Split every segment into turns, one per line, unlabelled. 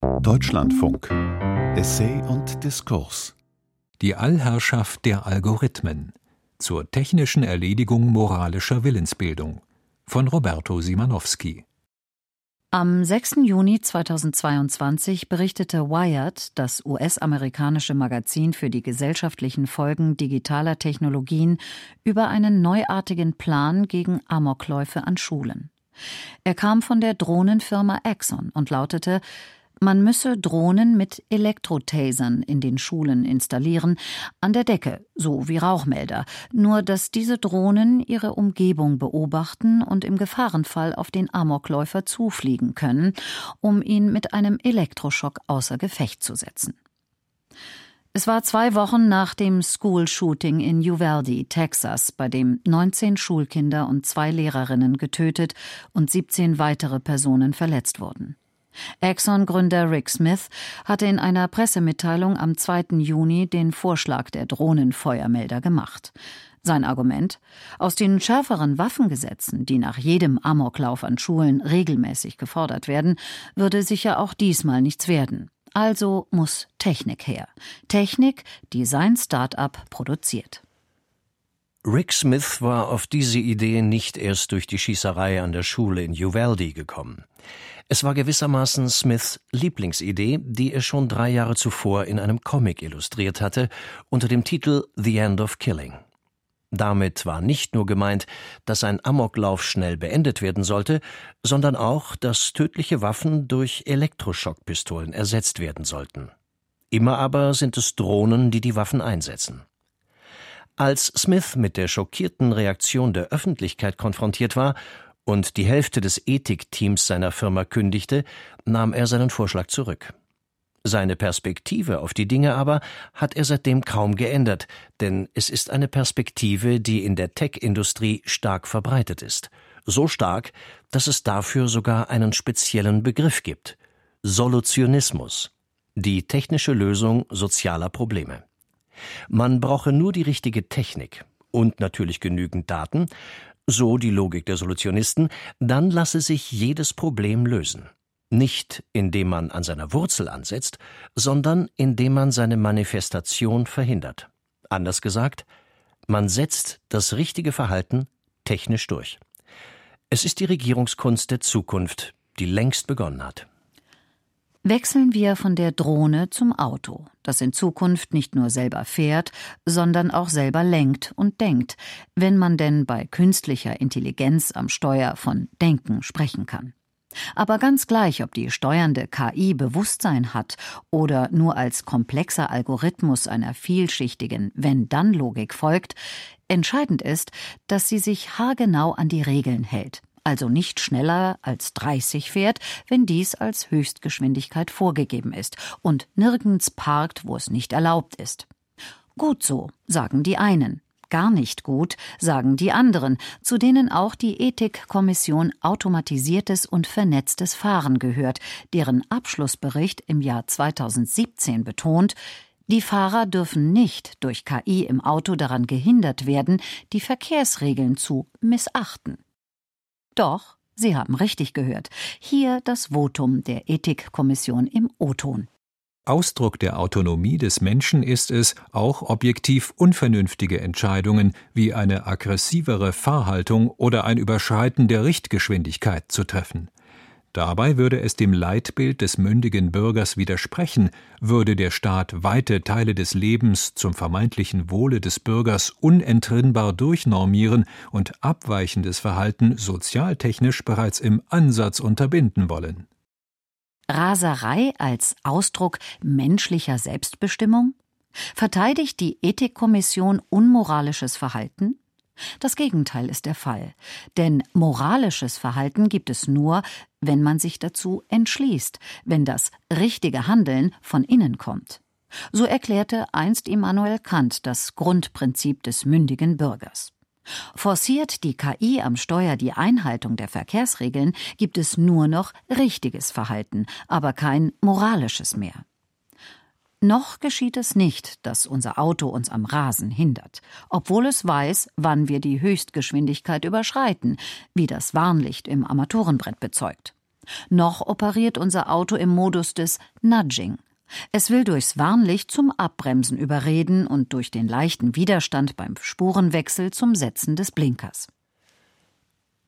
Deutschlandfunk Essay und Diskurs
Die Allherrschaft der Algorithmen zur technischen Erledigung moralischer Willensbildung von Roberto Simanowski
am 6. Juni 2022 berichtete Wired, das US-amerikanische Magazin für die gesellschaftlichen Folgen digitaler Technologien, über einen neuartigen Plan gegen Amokläufe an Schulen. Er kam von der Drohnenfirma Exxon und lautete man müsse Drohnen mit Elektrotasern in den Schulen installieren, an der Decke, so wie Rauchmelder, nur dass diese Drohnen ihre Umgebung beobachten und im Gefahrenfall auf den Amokläufer zufliegen können, um ihn mit einem Elektroschock außer Gefecht zu setzen. Es war zwei Wochen nach dem School-Shooting in Uvalde, Texas, bei dem 19 Schulkinder und zwei Lehrerinnen getötet und 17 weitere Personen verletzt wurden. Exxon-Gründer Rick Smith hatte in einer Pressemitteilung am 2. Juni den Vorschlag der Drohnenfeuermelder gemacht. Sein Argument? Aus den schärferen Waffengesetzen, die nach jedem Amoklauf an Schulen regelmäßig gefordert werden, würde sicher auch diesmal nichts werden. Also muss Technik her. Technik, die sein Start-up produziert.
Rick Smith war auf diese Idee nicht erst durch die Schießerei an der Schule in Uvalde gekommen. Es war gewissermaßen Smiths Lieblingsidee, die er schon drei Jahre zuvor in einem Comic illustriert hatte, unter dem Titel The End of Killing. Damit war nicht nur gemeint, dass ein Amoklauf schnell beendet werden sollte, sondern auch, dass tödliche Waffen durch Elektroschockpistolen ersetzt werden sollten. Immer aber sind es Drohnen, die die Waffen einsetzen. Als Smith mit der schockierten Reaktion der Öffentlichkeit konfrontiert war, und die Hälfte des Ethikteams seiner Firma kündigte, nahm er seinen Vorschlag zurück. Seine Perspektive auf die Dinge aber hat er seitdem kaum geändert, denn es ist eine Perspektive, die in der Tech-Industrie stark verbreitet ist. So stark, dass es dafür sogar einen speziellen Begriff gibt. Solutionismus. Die technische Lösung sozialer Probleme. Man brauche nur die richtige Technik und natürlich genügend Daten, so die Logik der Solutionisten, dann lasse sich jedes Problem lösen. Nicht indem man an seiner Wurzel ansetzt, sondern indem man seine Manifestation verhindert. Anders gesagt, man setzt das richtige Verhalten technisch durch. Es ist die Regierungskunst der Zukunft, die längst begonnen hat.
Wechseln wir von der Drohne zum Auto, das in Zukunft nicht nur selber fährt, sondern auch selber lenkt und denkt, wenn man denn bei künstlicher Intelligenz am Steuer von Denken sprechen kann. Aber ganz gleich, ob die steuernde KI Bewusstsein hat oder nur als komplexer Algorithmus einer vielschichtigen Wenn-Dann-Logik folgt, entscheidend ist, dass sie sich haargenau an die Regeln hält, also nicht schneller als 30 fährt, wenn dies als Höchstgeschwindigkeit vorgegeben ist und nirgends parkt, wo es nicht erlaubt ist. Gut so, sagen die einen. Gar nicht gut, sagen die anderen, zu denen auch die Ethikkommission Automatisiertes und Vernetztes Fahren gehört, deren Abschlussbericht im Jahr 2017 betont, die Fahrer dürfen nicht durch KI im Auto daran gehindert werden, die Verkehrsregeln zu missachten. Doch, Sie haben richtig gehört. Hier das Votum der Ethikkommission im O-Ton.
Ausdruck der Autonomie des Menschen ist es, auch objektiv unvernünftige Entscheidungen wie eine aggressivere Fahrhaltung oder ein Überschreiten der Richtgeschwindigkeit zu treffen. Dabei würde es dem Leitbild des mündigen Bürgers widersprechen, würde der Staat weite Teile des Lebens zum vermeintlichen Wohle des Bürgers unentrinnbar durchnormieren und abweichendes Verhalten sozialtechnisch bereits im Ansatz unterbinden wollen.
Raserei als Ausdruck menschlicher Selbstbestimmung? Verteidigt die Ethikkommission unmoralisches Verhalten? Das Gegenteil ist der Fall. Denn moralisches Verhalten gibt es nur, wenn man sich dazu entschließt, wenn das richtige Handeln von innen kommt. So erklärte einst Immanuel Kant das Grundprinzip des mündigen Bürgers. Forciert die KI am Steuer die Einhaltung der Verkehrsregeln, gibt es nur noch richtiges Verhalten, aber kein moralisches mehr. Noch geschieht es nicht, dass unser Auto uns am Rasen hindert, obwohl es weiß, wann wir die Höchstgeschwindigkeit überschreiten, wie das Warnlicht im Armaturenbrett bezeugt. Noch operiert unser Auto im Modus des Nudging. Es will durchs Warnlicht zum Abbremsen überreden und durch den leichten Widerstand beim Spurenwechsel zum Setzen des Blinkers.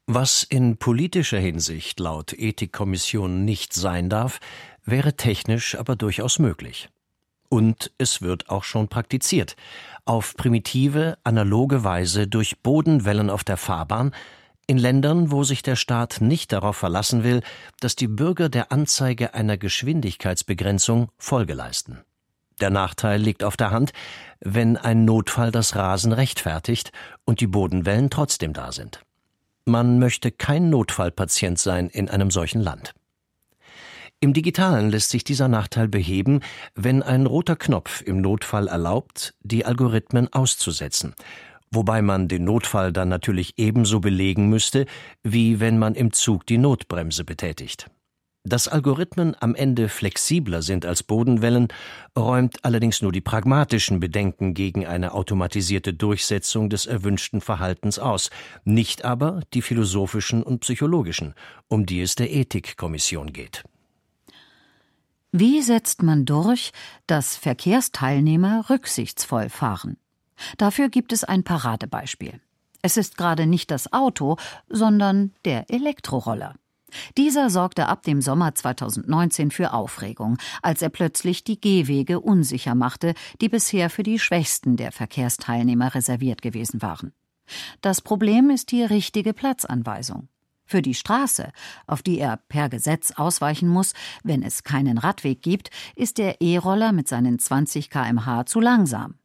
Was in politischer Hinsicht laut Ethikkommission nicht sein darf, wäre technisch aber durchaus möglich. Und es wird auch schon praktiziert. Auf primitive, analoge Weise durch Bodenwellen auf der Fahrbahn in Ländern, wo sich der Staat nicht darauf verlassen will, dass die Bürger der Anzeige einer Geschwindigkeitsbegrenzung Folge leisten. Der Nachteil liegt auf der Hand, wenn ein Notfall das Rasen rechtfertigt und die Bodenwellen trotzdem da sind. Man möchte kein Notfallpatient sein in einem solchen Land. Im digitalen lässt sich dieser Nachteil beheben, wenn ein roter Knopf im Notfall erlaubt, die Algorithmen auszusetzen, wobei man den Notfall dann natürlich ebenso belegen müsste, wie wenn man im Zug die Notbremse betätigt. Dass Algorithmen am Ende flexibler sind als Bodenwellen, räumt allerdings nur die pragmatischen Bedenken gegen eine automatisierte Durchsetzung des erwünschten Verhaltens aus, nicht aber die philosophischen und psychologischen, um die es der Ethikkommission geht.
Wie setzt man durch, dass Verkehrsteilnehmer rücksichtsvoll fahren? Dafür gibt es ein Paradebeispiel. Es ist gerade nicht das Auto, sondern der Elektroroller. Dieser sorgte ab dem Sommer 2019 für Aufregung, als er plötzlich die Gehwege unsicher machte, die bisher für die Schwächsten der Verkehrsteilnehmer reserviert gewesen waren. Das Problem ist die richtige Platzanweisung. Für die Straße, auf die er per Gesetz ausweichen muss, wenn es keinen Radweg gibt, ist der E-Roller mit seinen 20 kmh zu langsam.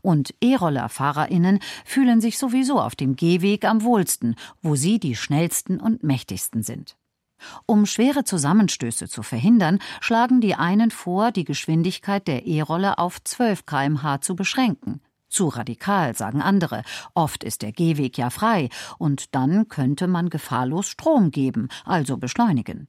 Und E-Roller-FahrerInnen fühlen sich sowieso auf dem Gehweg am wohlsten, wo sie die schnellsten und mächtigsten sind. Um schwere Zusammenstöße zu verhindern, schlagen die einen vor, die Geschwindigkeit der E-Roller auf 12 kmh zu beschränken. Zu radikal, sagen andere. Oft ist der Gehweg ja frei, und dann könnte man gefahrlos Strom geben, also beschleunigen.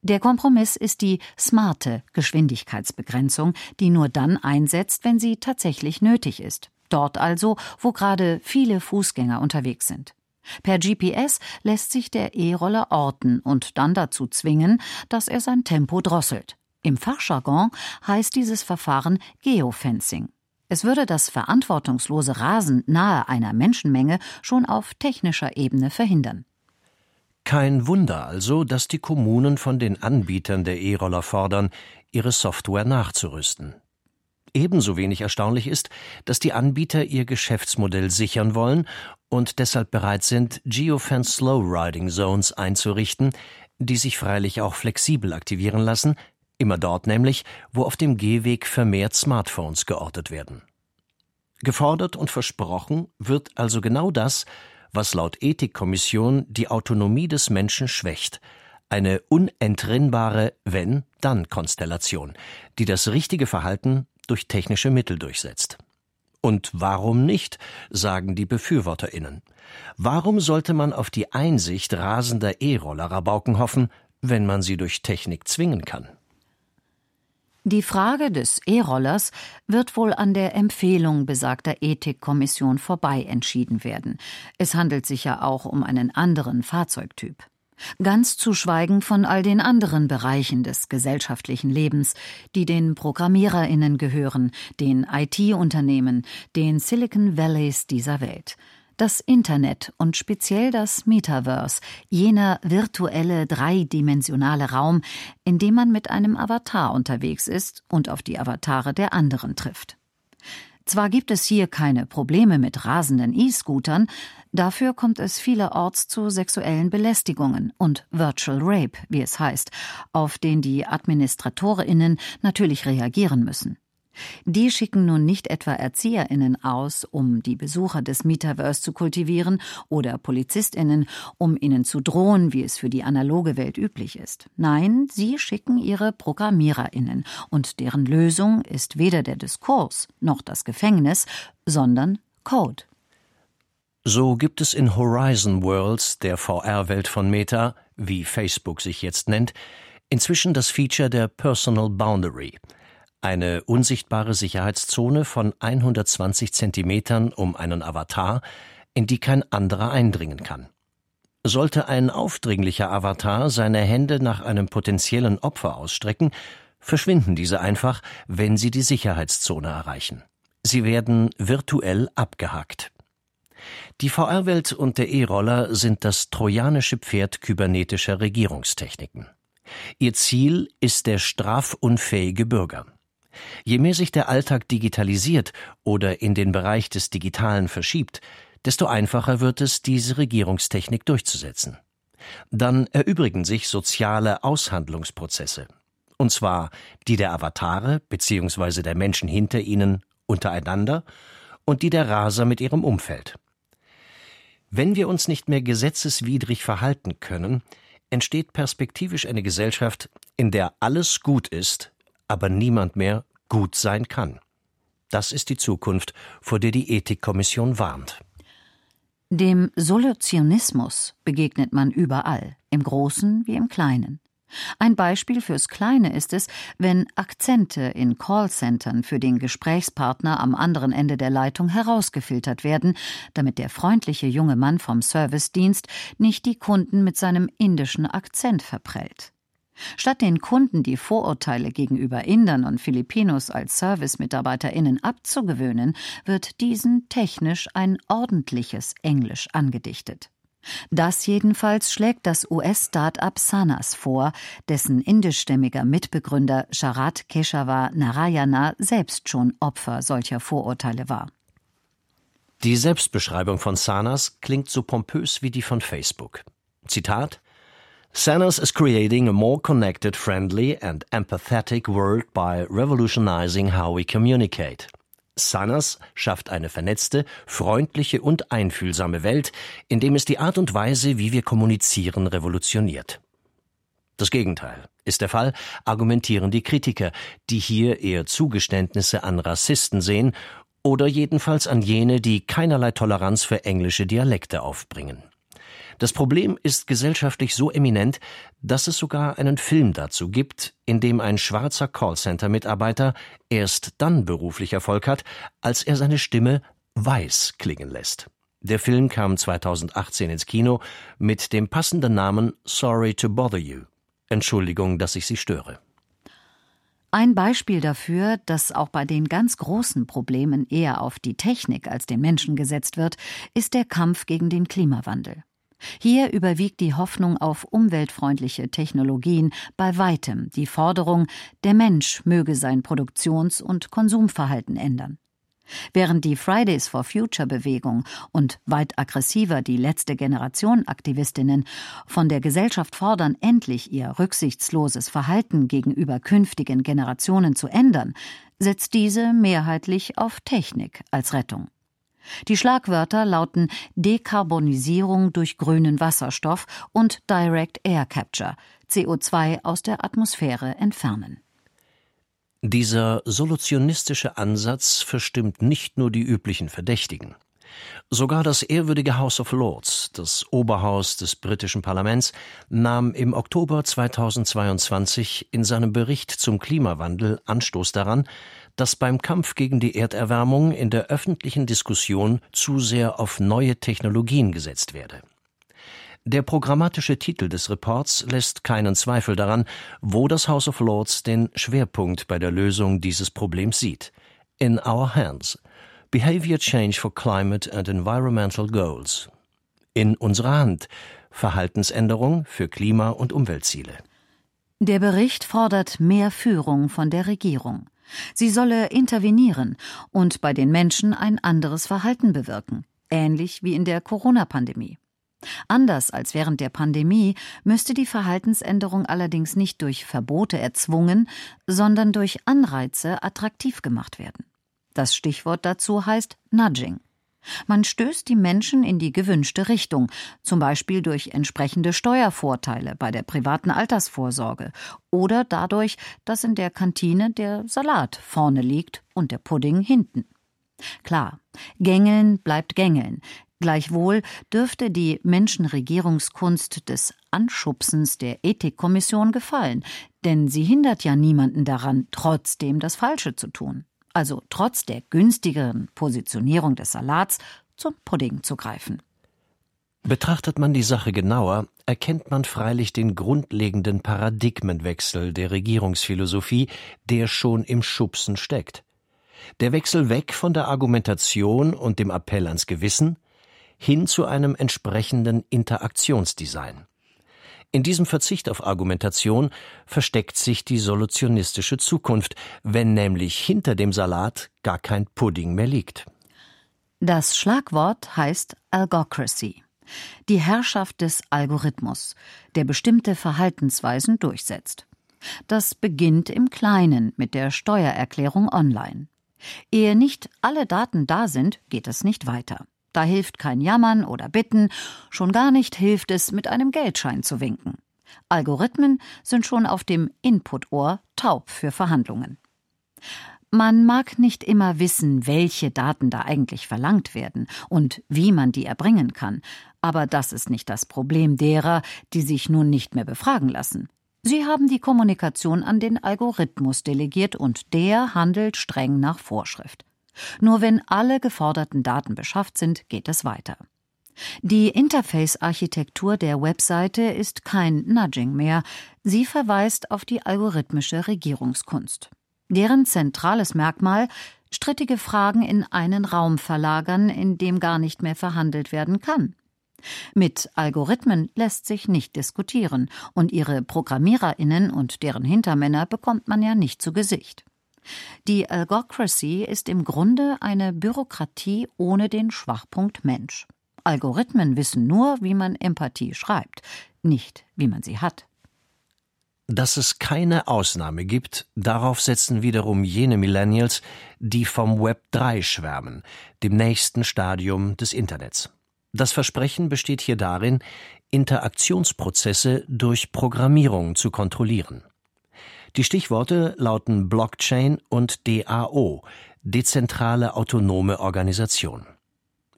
Der Kompromiss ist die smarte Geschwindigkeitsbegrenzung, die nur dann einsetzt, wenn sie tatsächlich nötig ist. Dort also, wo gerade viele Fußgänger unterwegs sind. Per GPS lässt sich der E-Roller orten und dann dazu zwingen, dass er sein Tempo drosselt. Im Fachjargon heißt dieses Verfahren Geofencing. Es würde das verantwortungslose Rasen nahe einer Menschenmenge schon auf technischer Ebene verhindern.
Kein Wunder also, dass die Kommunen von den Anbietern der E-Roller fordern, ihre Software nachzurüsten. Ebenso wenig erstaunlich ist, dass die Anbieter ihr Geschäftsmodell sichern wollen und deshalb bereit sind, Geofence Slow Riding Zones einzurichten, die sich freilich auch flexibel aktivieren lassen, immer dort nämlich, wo auf dem Gehweg vermehrt Smartphones geortet werden. Gefordert und versprochen wird also genau das, was laut Ethikkommission die Autonomie des Menschen schwächt, eine unentrinnbare Wenn-Dann-Konstellation, die das richtige Verhalten durch technische Mittel durchsetzt. Und warum nicht, sagen die BefürworterInnen. Warum sollte man auf die Einsicht rasender E-Roller-Rabauken hoffen, wenn man sie durch Technik zwingen kann?
Die Frage des E-Rollers wird wohl an der Empfehlung besagter Ethikkommission vorbei entschieden werden. Es handelt sich ja auch um einen anderen Fahrzeugtyp. Ganz zu schweigen von all den anderen Bereichen des gesellschaftlichen Lebens, die den Programmiererinnen gehören, den IT-Unternehmen, den Silicon Valleys dieser Welt. Das Internet und speziell das Metaverse, jener virtuelle dreidimensionale Raum, in dem man mit einem Avatar unterwegs ist und auf die Avatare der anderen trifft. Zwar gibt es hier keine Probleme mit rasenden E-Scootern, dafür kommt es vielerorts zu sexuellen Belästigungen und Virtual Rape, wie es heißt, auf den die Administratorinnen natürlich reagieren müssen. Die schicken nun nicht etwa ErzieherInnen aus, um die Besucher des Metaverse zu kultivieren, oder PolizistInnen, um ihnen zu drohen, wie es für die analoge Welt üblich ist. Nein, sie schicken ihre ProgrammiererInnen, und deren Lösung ist weder der Diskurs noch das Gefängnis, sondern Code.
So gibt es in Horizon Worlds, der VR-Welt von Meta, wie Facebook sich jetzt nennt, inzwischen das Feature der Personal Boundary – eine unsichtbare Sicherheitszone von 120 Zentimetern um einen Avatar, in die kein anderer eindringen kann. Sollte ein aufdringlicher Avatar seine Hände nach einem potenziellen Opfer ausstrecken, verschwinden diese einfach, wenn sie die Sicherheitszone erreichen. Sie werden virtuell abgehackt. Die VR-Welt und der E-Roller sind das trojanische Pferd kybernetischer Regierungstechniken. Ihr Ziel ist der strafunfähige Bürger. Je mehr sich der Alltag digitalisiert oder in den Bereich des Digitalen verschiebt, desto einfacher wird es, diese Regierungstechnik durchzusetzen. Dann erübrigen sich soziale Aushandlungsprozesse. Und zwar die der Avatare bzw. der Menschen hinter ihnen untereinander und die der Raser mit ihrem Umfeld. Wenn wir uns nicht mehr gesetzeswidrig verhalten können, entsteht perspektivisch eine Gesellschaft, in der alles gut ist, aber niemand mehr gut sein kann. Das ist die Zukunft, vor der die Ethikkommission warnt.
Dem Solutionismus begegnet man überall, im Großen wie im Kleinen. Ein Beispiel fürs Kleine ist es, wenn Akzente in Callcentern für den Gesprächspartner am anderen Ende der Leitung herausgefiltert werden, damit der freundliche junge Mann vom Servicedienst nicht die Kunden mit seinem indischen Akzent verprellt. Statt den Kunden die Vorurteile gegenüber Indern und Filipinos als ServicemitarbeiterInnen abzugewöhnen, wird diesen technisch ein ordentliches Englisch angedichtet. Das jedenfalls schlägt das US-Start-up Sanas vor, dessen indischstämmiger Mitbegründer Sharat Keshava Narayana selbst schon Opfer solcher Vorurteile war.
Die Selbstbeschreibung von Sanas klingt so pompös wie die von Facebook. Zitat Sanas is creating a more connected, friendly, and empathetic world by revolutionizing how we communicate. Sanas schafft eine vernetzte, freundliche und einfühlsame Welt, indem es die Art und Weise, wie wir kommunizieren, revolutioniert. Das Gegenteil ist der Fall, argumentieren die Kritiker, die hier eher Zugeständnisse an Rassisten sehen oder jedenfalls an jene, die keinerlei Toleranz für englische Dialekte aufbringen. Das Problem ist gesellschaftlich so eminent, dass es sogar einen Film dazu gibt, in dem ein schwarzer Callcenter-Mitarbeiter erst dann beruflich Erfolg hat, als er seine Stimme weiß klingen lässt. Der Film kam 2018 ins Kino mit dem passenden Namen Sorry to Bother You. Entschuldigung, dass ich Sie störe.
Ein Beispiel dafür, dass auch bei den ganz großen Problemen eher auf die Technik als den Menschen gesetzt wird, ist der Kampf gegen den Klimawandel. Hier überwiegt die Hoffnung auf umweltfreundliche Technologien bei weitem die Forderung, der Mensch möge sein Produktions- und Konsumverhalten ändern. Während die Fridays for Future Bewegung und weit aggressiver die letzte Generation Aktivistinnen von der Gesellschaft fordern, endlich ihr rücksichtsloses Verhalten gegenüber künftigen Generationen zu ändern, setzt diese mehrheitlich auf Technik als Rettung. Die Schlagwörter lauten Dekarbonisierung durch grünen Wasserstoff und Direct Air Capture, CO2 aus der Atmosphäre entfernen.
Dieser solutionistische Ansatz verstimmt nicht nur die üblichen Verdächtigen. Sogar das ehrwürdige House of Lords, das Oberhaus des britischen Parlaments, nahm im Oktober 2022 in seinem Bericht zum Klimawandel Anstoß daran, dass beim Kampf gegen die Erderwärmung in der öffentlichen Diskussion zu sehr auf neue Technologien gesetzt werde. Der programmatische Titel des Reports lässt keinen Zweifel daran, wo das House of Lords den Schwerpunkt bei der Lösung dieses Problems sieht. In our hands. Behavior Change for Climate and Environmental Goals. In unserer Hand. Verhaltensänderung für Klima- und Umweltziele.
Der Bericht fordert mehr Führung von der Regierung. Sie solle intervenieren und bei den Menschen ein anderes Verhalten bewirken, ähnlich wie in der Corona-Pandemie. Anders als während der Pandemie müsste die Verhaltensänderung allerdings nicht durch Verbote erzwungen, sondern durch Anreize attraktiv gemacht werden. Das Stichwort dazu heißt Nudging. Man stößt die Menschen in die gewünschte Richtung, zum Beispiel durch entsprechende Steuervorteile bei der privaten Altersvorsorge oder dadurch, dass in der Kantine der Salat vorne liegt und der Pudding hinten. Klar, Gängeln bleibt Gängeln. Gleichwohl dürfte die Menschenregierungskunst des Anschubsens der Ethikkommission gefallen, denn sie hindert ja niemanden daran, trotzdem das Falsche zu tun also trotz der günstigeren Positionierung des Salats, zum Pudding zu greifen.
Betrachtet man die Sache genauer, erkennt man freilich den grundlegenden Paradigmenwechsel der Regierungsphilosophie, der schon im Schubsen steckt. Der Wechsel weg von der Argumentation und dem Appell ans Gewissen hin zu einem entsprechenden Interaktionsdesign. In diesem Verzicht auf Argumentation versteckt sich die solutionistische Zukunft, wenn nämlich hinter dem Salat gar kein Pudding mehr liegt.
Das Schlagwort heißt Algocracy die Herrschaft des Algorithmus, der bestimmte Verhaltensweisen durchsetzt. Das beginnt im Kleinen mit der Steuererklärung online. Ehe nicht alle Daten da sind, geht es nicht weiter. Da hilft kein Jammern oder Bitten, schon gar nicht hilft es, mit einem Geldschein zu winken. Algorithmen sind schon auf dem Input-Ohr taub für Verhandlungen. Man mag nicht immer wissen, welche Daten da eigentlich verlangt werden und wie man die erbringen kann, aber das ist nicht das Problem derer, die sich nun nicht mehr befragen lassen. Sie haben die Kommunikation an den Algorithmus delegiert und der handelt streng nach Vorschrift. Nur wenn alle geforderten Daten beschafft sind, geht es weiter. Die Interface-Architektur der Webseite ist kein Nudging mehr, sie verweist auf die algorithmische Regierungskunst. Deren zentrales Merkmal strittige Fragen in einen Raum verlagern, in dem gar nicht mehr verhandelt werden kann. Mit Algorithmen lässt sich nicht diskutieren, und ihre Programmiererinnen und deren Hintermänner bekommt man ja nicht zu Gesicht. Die Algocracy ist im Grunde eine Bürokratie ohne den Schwachpunkt Mensch. Algorithmen wissen nur, wie man Empathie schreibt, nicht wie man sie hat.
Dass es keine Ausnahme gibt, darauf setzen wiederum jene Millennials, die vom Web 3 schwärmen, dem nächsten Stadium des Internets. Das Versprechen besteht hier darin, Interaktionsprozesse durch Programmierung zu kontrollieren. Die Stichworte lauten Blockchain und DAO, dezentrale autonome Organisation.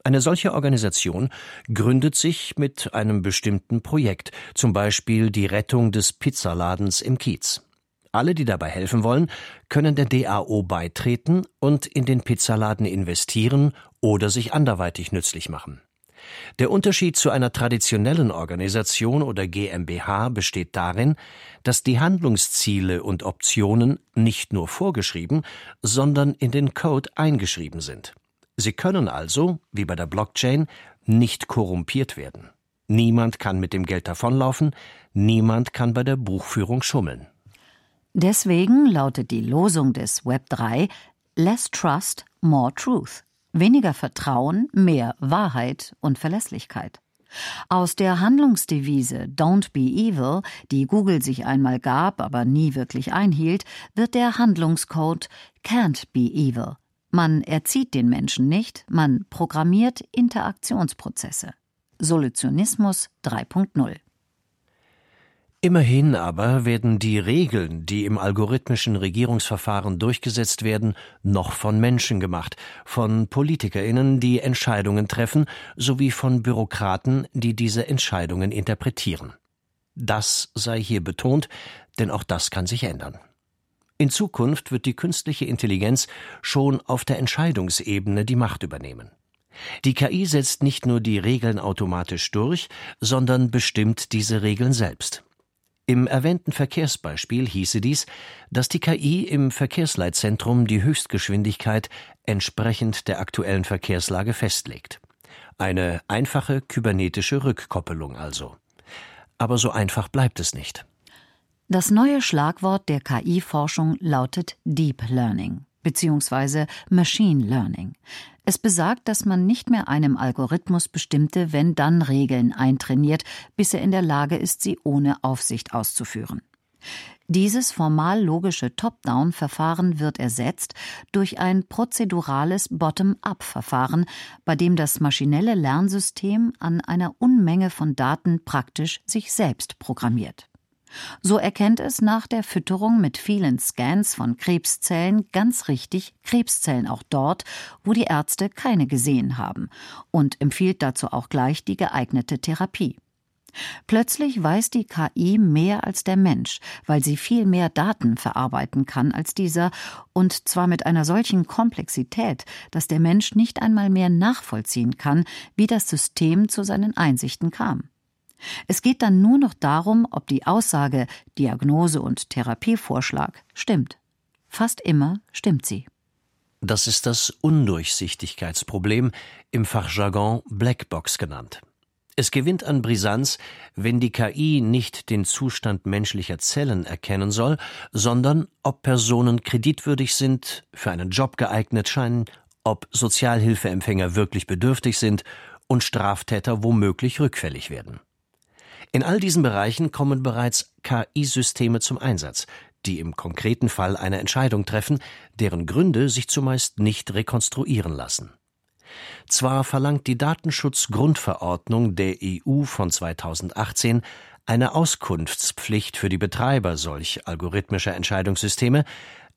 Eine solche Organisation gründet sich mit einem bestimmten Projekt, zum Beispiel die Rettung des Pizzaladens im Kiez. Alle, die dabei helfen wollen, können der DAO beitreten und in den Pizzaladen investieren oder sich anderweitig nützlich machen. Der Unterschied zu einer traditionellen Organisation oder GmbH besteht darin, dass die Handlungsziele und Optionen nicht nur vorgeschrieben, sondern in den Code eingeschrieben sind. Sie können also, wie bei der Blockchain, nicht korrumpiert werden. Niemand kann mit dem Geld davonlaufen, niemand kann bei der Buchführung schummeln.
Deswegen lautet die Losung des Web 3 Less Trust, More Truth. Weniger Vertrauen, mehr Wahrheit und Verlässlichkeit. Aus der Handlungsdevise Don't be evil, die Google sich einmal gab, aber nie wirklich einhielt, wird der Handlungscode Can't be evil. Man erzieht den Menschen nicht, man programmiert Interaktionsprozesse. Solutionismus 3.0
Immerhin aber werden die Regeln, die im algorithmischen Regierungsverfahren durchgesetzt werden, noch von Menschen gemacht, von Politikerinnen, die Entscheidungen treffen, sowie von Bürokraten, die diese Entscheidungen interpretieren. Das sei hier betont, denn auch das kann sich ändern. In Zukunft wird die künstliche Intelligenz schon auf der Entscheidungsebene die Macht übernehmen. Die KI setzt nicht nur die Regeln automatisch durch, sondern bestimmt diese Regeln selbst. Im erwähnten Verkehrsbeispiel hieße dies, dass die KI im Verkehrsleitzentrum die Höchstgeschwindigkeit entsprechend der aktuellen Verkehrslage festlegt. Eine einfache kybernetische Rückkoppelung also. Aber so einfach bleibt es nicht.
Das neue Schlagwort der KI-Forschung lautet Deep Learning bzw. Machine Learning. Es besagt, dass man nicht mehr einem Algorithmus bestimmte Wenn-Dann-Regeln eintrainiert, bis er in der Lage ist, sie ohne Aufsicht auszuführen. Dieses formal logische Top-Down-Verfahren wird ersetzt durch ein prozedurales Bottom-up-Verfahren, bei dem das maschinelle Lernsystem an einer Unmenge von Daten praktisch sich selbst programmiert. So erkennt es nach der Fütterung mit vielen Scans von Krebszellen ganz richtig Krebszellen auch dort, wo die Ärzte keine gesehen haben und empfiehlt dazu auch gleich die geeignete Therapie. Plötzlich weiß die KI mehr als der Mensch, weil sie viel mehr Daten verarbeiten kann als dieser, und zwar mit einer solchen Komplexität, dass der Mensch nicht einmal mehr nachvollziehen kann, wie das System zu seinen Einsichten kam. Es geht dann nur noch darum, ob die Aussage Diagnose und Therapievorschlag stimmt. Fast immer stimmt sie.
Das ist das Undurchsichtigkeitsproblem, im Fachjargon Blackbox genannt. Es gewinnt an Brisanz, wenn die KI nicht den Zustand menschlicher Zellen erkennen soll, sondern ob Personen kreditwürdig sind, für einen Job geeignet scheinen, ob Sozialhilfeempfänger wirklich bedürftig sind und Straftäter womöglich rückfällig werden. In all diesen Bereichen kommen bereits KI-Systeme zum Einsatz, die im konkreten Fall eine Entscheidung treffen, deren Gründe sich zumeist nicht rekonstruieren lassen. Zwar verlangt die Datenschutzgrundverordnung der EU von 2018 eine Auskunftspflicht für die Betreiber solch algorithmischer Entscheidungssysteme,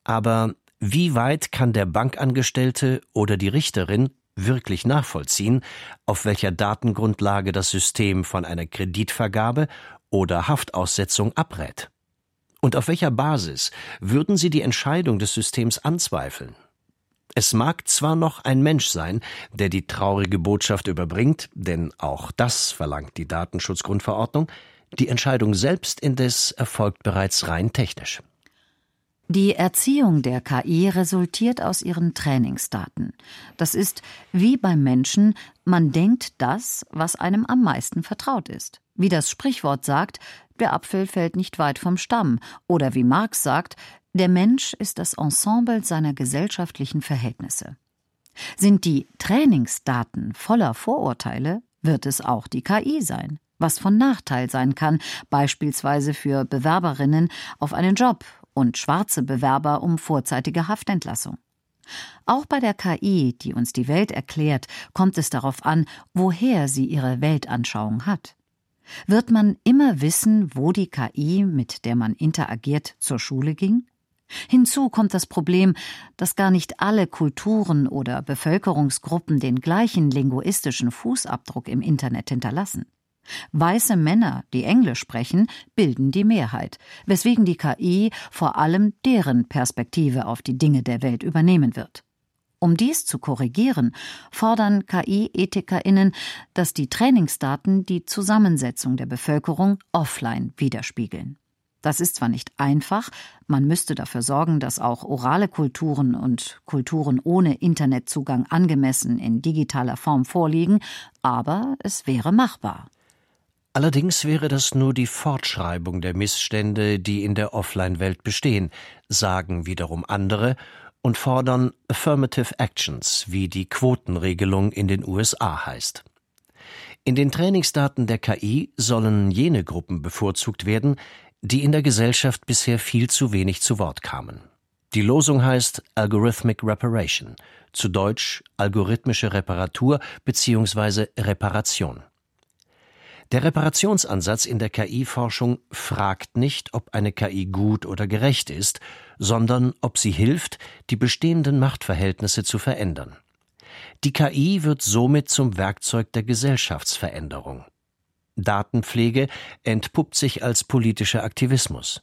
aber wie weit kann der Bankangestellte oder die Richterin wirklich nachvollziehen, auf welcher Datengrundlage das System von einer Kreditvergabe oder Haftaussetzung abrät? Und auf welcher Basis würden Sie die Entscheidung des Systems anzweifeln? Es mag zwar noch ein Mensch sein, der die traurige Botschaft überbringt, denn auch das verlangt die Datenschutzgrundverordnung, die Entscheidung selbst indes erfolgt bereits rein technisch.
Die Erziehung der KI resultiert aus ihren Trainingsdaten. Das ist wie beim Menschen, man denkt das, was einem am meisten vertraut ist. Wie das Sprichwort sagt, der Apfel fällt nicht weit vom Stamm, oder wie Marx sagt, der Mensch ist das Ensemble seiner gesellschaftlichen Verhältnisse. Sind die Trainingsdaten voller Vorurteile, wird es auch die KI sein, was von Nachteil sein kann, beispielsweise für Bewerberinnen auf einen Job und schwarze Bewerber um vorzeitige Haftentlassung. Auch bei der KI, die uns die Welt erklärt, kommt es darauf an, woher sie ihre Weltanschauung hat. Wird man immer wissen, wo die KI, mit der man interagiert, zur Schule ging? Hinzu kommt das Problem, dass gar nicht alle Kulturen oder Bevölkerungsgruppen den gleichen linguistischen Fußabdruck im Internet hinterlassen. Weiße Männer, die Englisch sprechen, bilden die Mehrheit, weswegen die KI vor allem deren Perspektive auf die Dinge der Welt übernehmen wird. Um dies zu korrigieren, fordern KI-EthikerInnen, dass die Trainingsdaten die Zusammensetzung der Bevölkerung offline widerspiegeln. Das ist zwar nicht einfach, man müsste dafür sorgen, dass auch orale Kulturen und Kulturen ohne Internetzugang angemessen in digitaler Form vorliegen, aber es wäre machbar.
Allerdings wäre das nur die Fortschreibung der Missstände, die in der Offline-Welt bestehen, sagen wiederum andere und fordern Affirmative Actions, wie die Quotenregelung in den USA heißt. In den Trainingsdaten der KI sollen jene Gruppen bevorzugt werden, die in der Gesellschaft bisher viel zu wenig zu Wort kamen. Die Losung heißt Algorithmic Reparation, zu Deutsch algorithmische Reparatur bzw. Reparation. Der Reparationsansatz in der KI-Forschung fragt nicht, ob eine KI gut oder gerecht ist, sondern ob sie hilft, die bestehenden Machtverhältnisse zu verändern. Die KI wird somit zum Werkzeug der Gesellschaftsveränderung. Datenpflege entpuppt sich als politischer Aktivismus.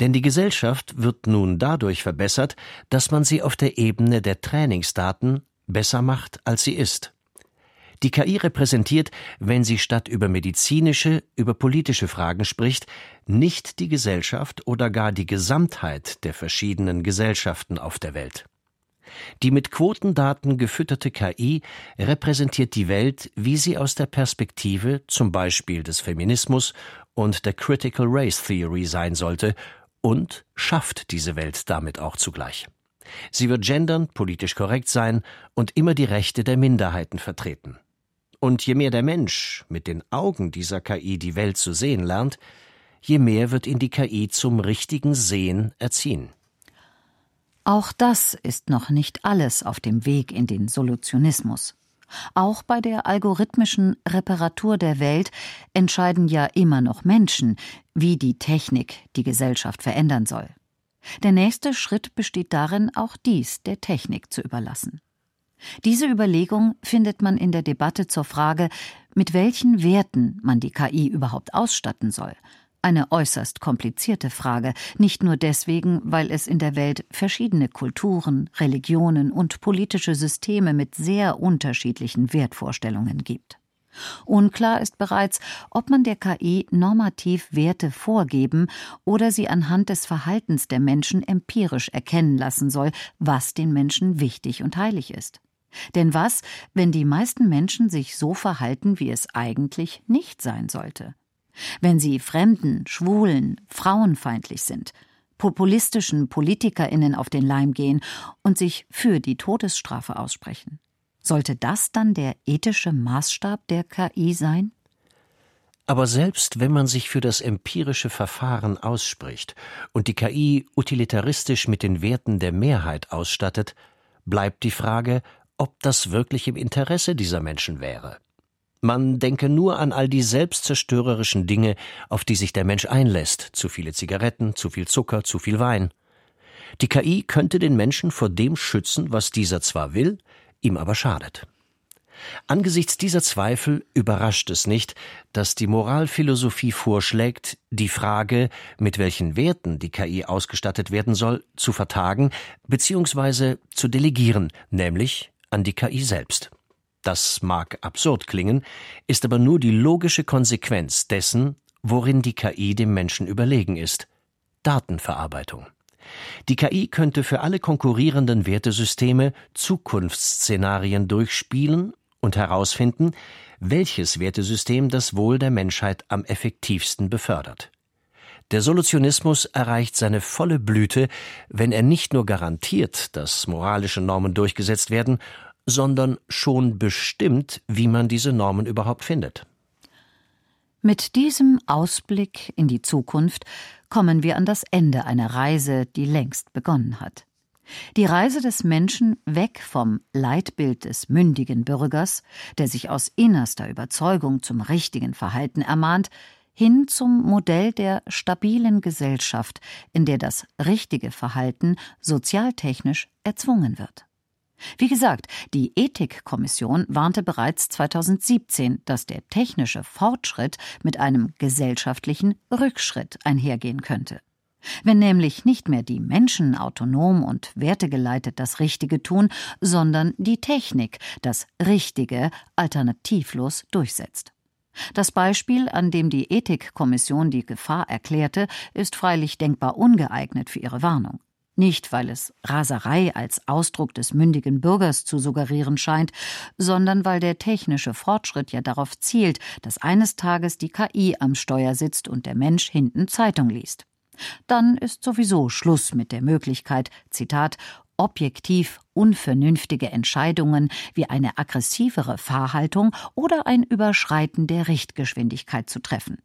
Denn die Gesellschaft wird nun dadurch verbessert, dass man sie auf der Ebene der Trainingsdaten besser macht, als sie ist. Die KI repräsentiert, wenn sie statt über medizinische, über politische Fragen spricht, nicht die Gesellschaft oder gar die Gesamtheit der verschiedenen Gesellschaften auf der Welt. Die mit Quotendaten gefütterte KI repräsentiert die Welt, wie sie aus der Perspektive zum Beispiel des Feminismus und der Critical Race Theory sein sollte und schafft diese Welt damit auch zugleich. Sie wird gendern, politisch korrekt sein und immer die Rechte der Minderheiten vertreten. Und je mehr der Mensch mit den Augen dieser KI die Welt zu sehen lernt, je mehr wird ihn die KI zum richtigen Sehen erziehen.
Auch das ist noch nicht alles auf dem Weg in den Solutionismus. Auch bei der algorithmischen Reparatur der Welt entscheiden ja immer noch Menschen, wie die Technik die Gesellschaft verändern soll. Der nächste Schritt besteht darin, auch dies der Technik zu überlassen. Diese Überlegung findet man in der Debatte zur Frage, mit welchen Werten man die KI überhaupt ausstatten soll. Eine äußerst komplizierte Frage, nicht nur deswegen, weil es in der Welt verschiedene Kulturen, Religionen und politische Systeme mit sehr unterschiedlichen Wertvorstellungen gibt. Unklar ist bereits, ob man der KI normativ Werte vorgeben oder sie anhand des Verhaltens der Menschen empirisch erkennen lassen soll, was den Menschen wichtig und heilig ist. Denn was, wenn die meisten Menschen sich so verhalten, wie es eigentlich nicht sein sollte? Wenn sie Fremden, Schwulen, frauenfeindlich sind, populistischen PolitikerInnen auf den Leim gehen und sich für die Todesstrafe aussprechen? Sollte das dann der ethische Maßstab der KI sein?
Aber selbst wenn man sich für das empirische Verfahren ausspricht und die KI utilitaristisch mit den Werten der Mehrheit ausstattet, bleibt die Frage, ob das wirklich im Interesse dieser Menschen wäre. Man denke nur an all die selbstzerstörerischen Dinge, auf die sich der Mensch einlässt, zu viele Zigaretten, zu viel Zucker, zu viel Wein. Die KI könnte den Menschen vor dem schützen, was dieser zwar will, ihm aber schadet. Angesichts dieser Zweifel überrascht es nicht, dass die Moralphilosophie vorschlägt, die Frage, mit welchen Werten die KI ausgestattet werden soll, zu vertagen bzw. zu delegieren, nämlich an die KI selbst. Das mag absurd klingen, ist aber nur die logische Konsequenz dessen, worin die KI dem Menschen überlegen ist Datenverarbeitung. Die KI könnte für alle konkurrierenden Wertesysteme Zukunftsszenarien durchspielen und herausfinden, welches Wertesystem das Wohl der Menschheit am effektivsten befördert. Der Solutionismus erreicht seine volle Blüte, wenn er nicht nur garantiert, dass moralische Normen durchgesetzt werden, sondern schon bestimmt, wie man diese Normen überhaupt findet.
Mit diesem Ausblick in die Zukunft kommen wir an das Ende einer Reise, die längst begonnen hat. Die Reise des Menschen weg vom Leitbild des mündigen Bürgers, der sich aus innerster Überzeugung zum richtigen Verhalten ermahnt, hin zum Modell der stabilen Gesellschaft, in der das richtige Verhalten sozialtechnisch erzwungen wird. Wie gesagt, die Ethikkommission warnte bereits 2017, dass der technische Fortschritt mit einem gesellschaftlichen Rückschritt einhergehen könnte. Wenn nämlich nicht mehr die Menschen autonom und wertegeleitet das Richtige tun, sondern die Technik das Richtige alternativlos durchsetzt. Das Beispiel, an dem die Ethikkommission die Gefahr erklärte, ist freilich denkbar ungeeignet für ihre Warnung. Nicht, weil es Raserei als Ausdruck des mündigen Bürgers zu suggerieren scheint, sondern weil der technische Fortschritt ja darauf zielt, dass eines Tages die KI am Steuer sitzt und der Mensch hinten Zeitung liest. Dann ist sowieso Schluss mit der Möglichkeit, Zitat, objektiv unvernünftige Entscheidungen wie eine aggressivere Fahrhaltung oder ein Überschreiten der Richtgeschwindigkeit zu treffen.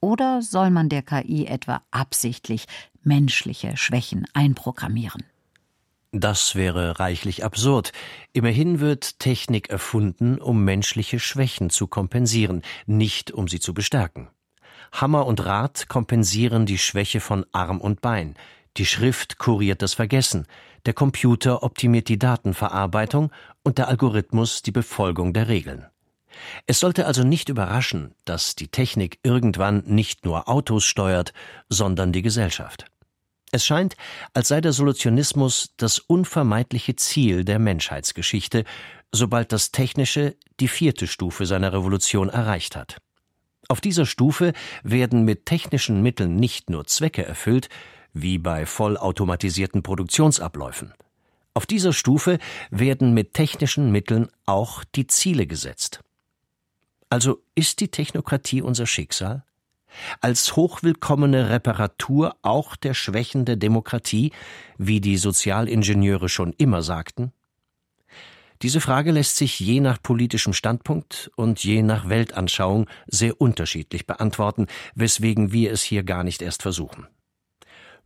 Oder soll man der KI etwa absichtlich menschliche Schwächen einprogrammieren?
Das wäre reichlich absurd. Immerhin wird Technik erfunden, um menschliche Schwächen zu kompensieren, nicht um sie zu bestärken. Hammer und Rad kompensieren die Schwäche von Arm und Bein, die Schrift kuriert das Vergessen, der Computer optimiert die Datenverarbeitung und der Algorithmus die Befolgung der Regeln. Es sollte also nicht überraschen, dass die Technik irgendwann nicht nur Autos steuert, sondern die Gesellschaft. Es scheint, als sei der Solutionismus das unvermeidliche Ziel der Menschheitsgeschichte, sobald das Technische die vierte Stufe seiner Revolution erreicht hat. Auf dieser Stufe werden mit technischen Mitteln nicht nur Zwecke erfüllt, wie bei vollautomatisierten Produktionsabläufen. Auf dieser Stufe werden mit technischen Mitteln auch die Ziele gesetzt. Also ist die Technokratie unser Schicksal? Als hochwillkommene Reparatur auch der Schwächen der Demokratie, wie die Sozialingenieure schon immer sagten? Diese Frage lässt sich je nach politischem Standpunkt und je nach Weltanschauung sehr unterschiedlich beantworten, weswegen wir es hier gar nicht erst versuchen.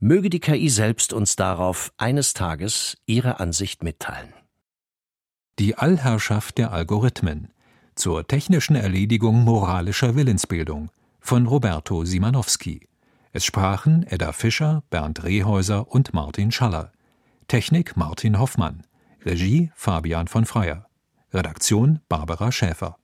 Möge die KI selbst uns darauf eines Tages ihre Ansicht mitteilen.
Die Allherrschaft der Algorithmen zur technischen Erledigung moralischer Willensbildung von Roberto Simanowski. Es sprachen Edda Fischer, Bernd Rehäuser und Martin Schaller. Technik Martin Hoffmann. Regie Fabian von Freyer. Redaktion Barbara Schäfer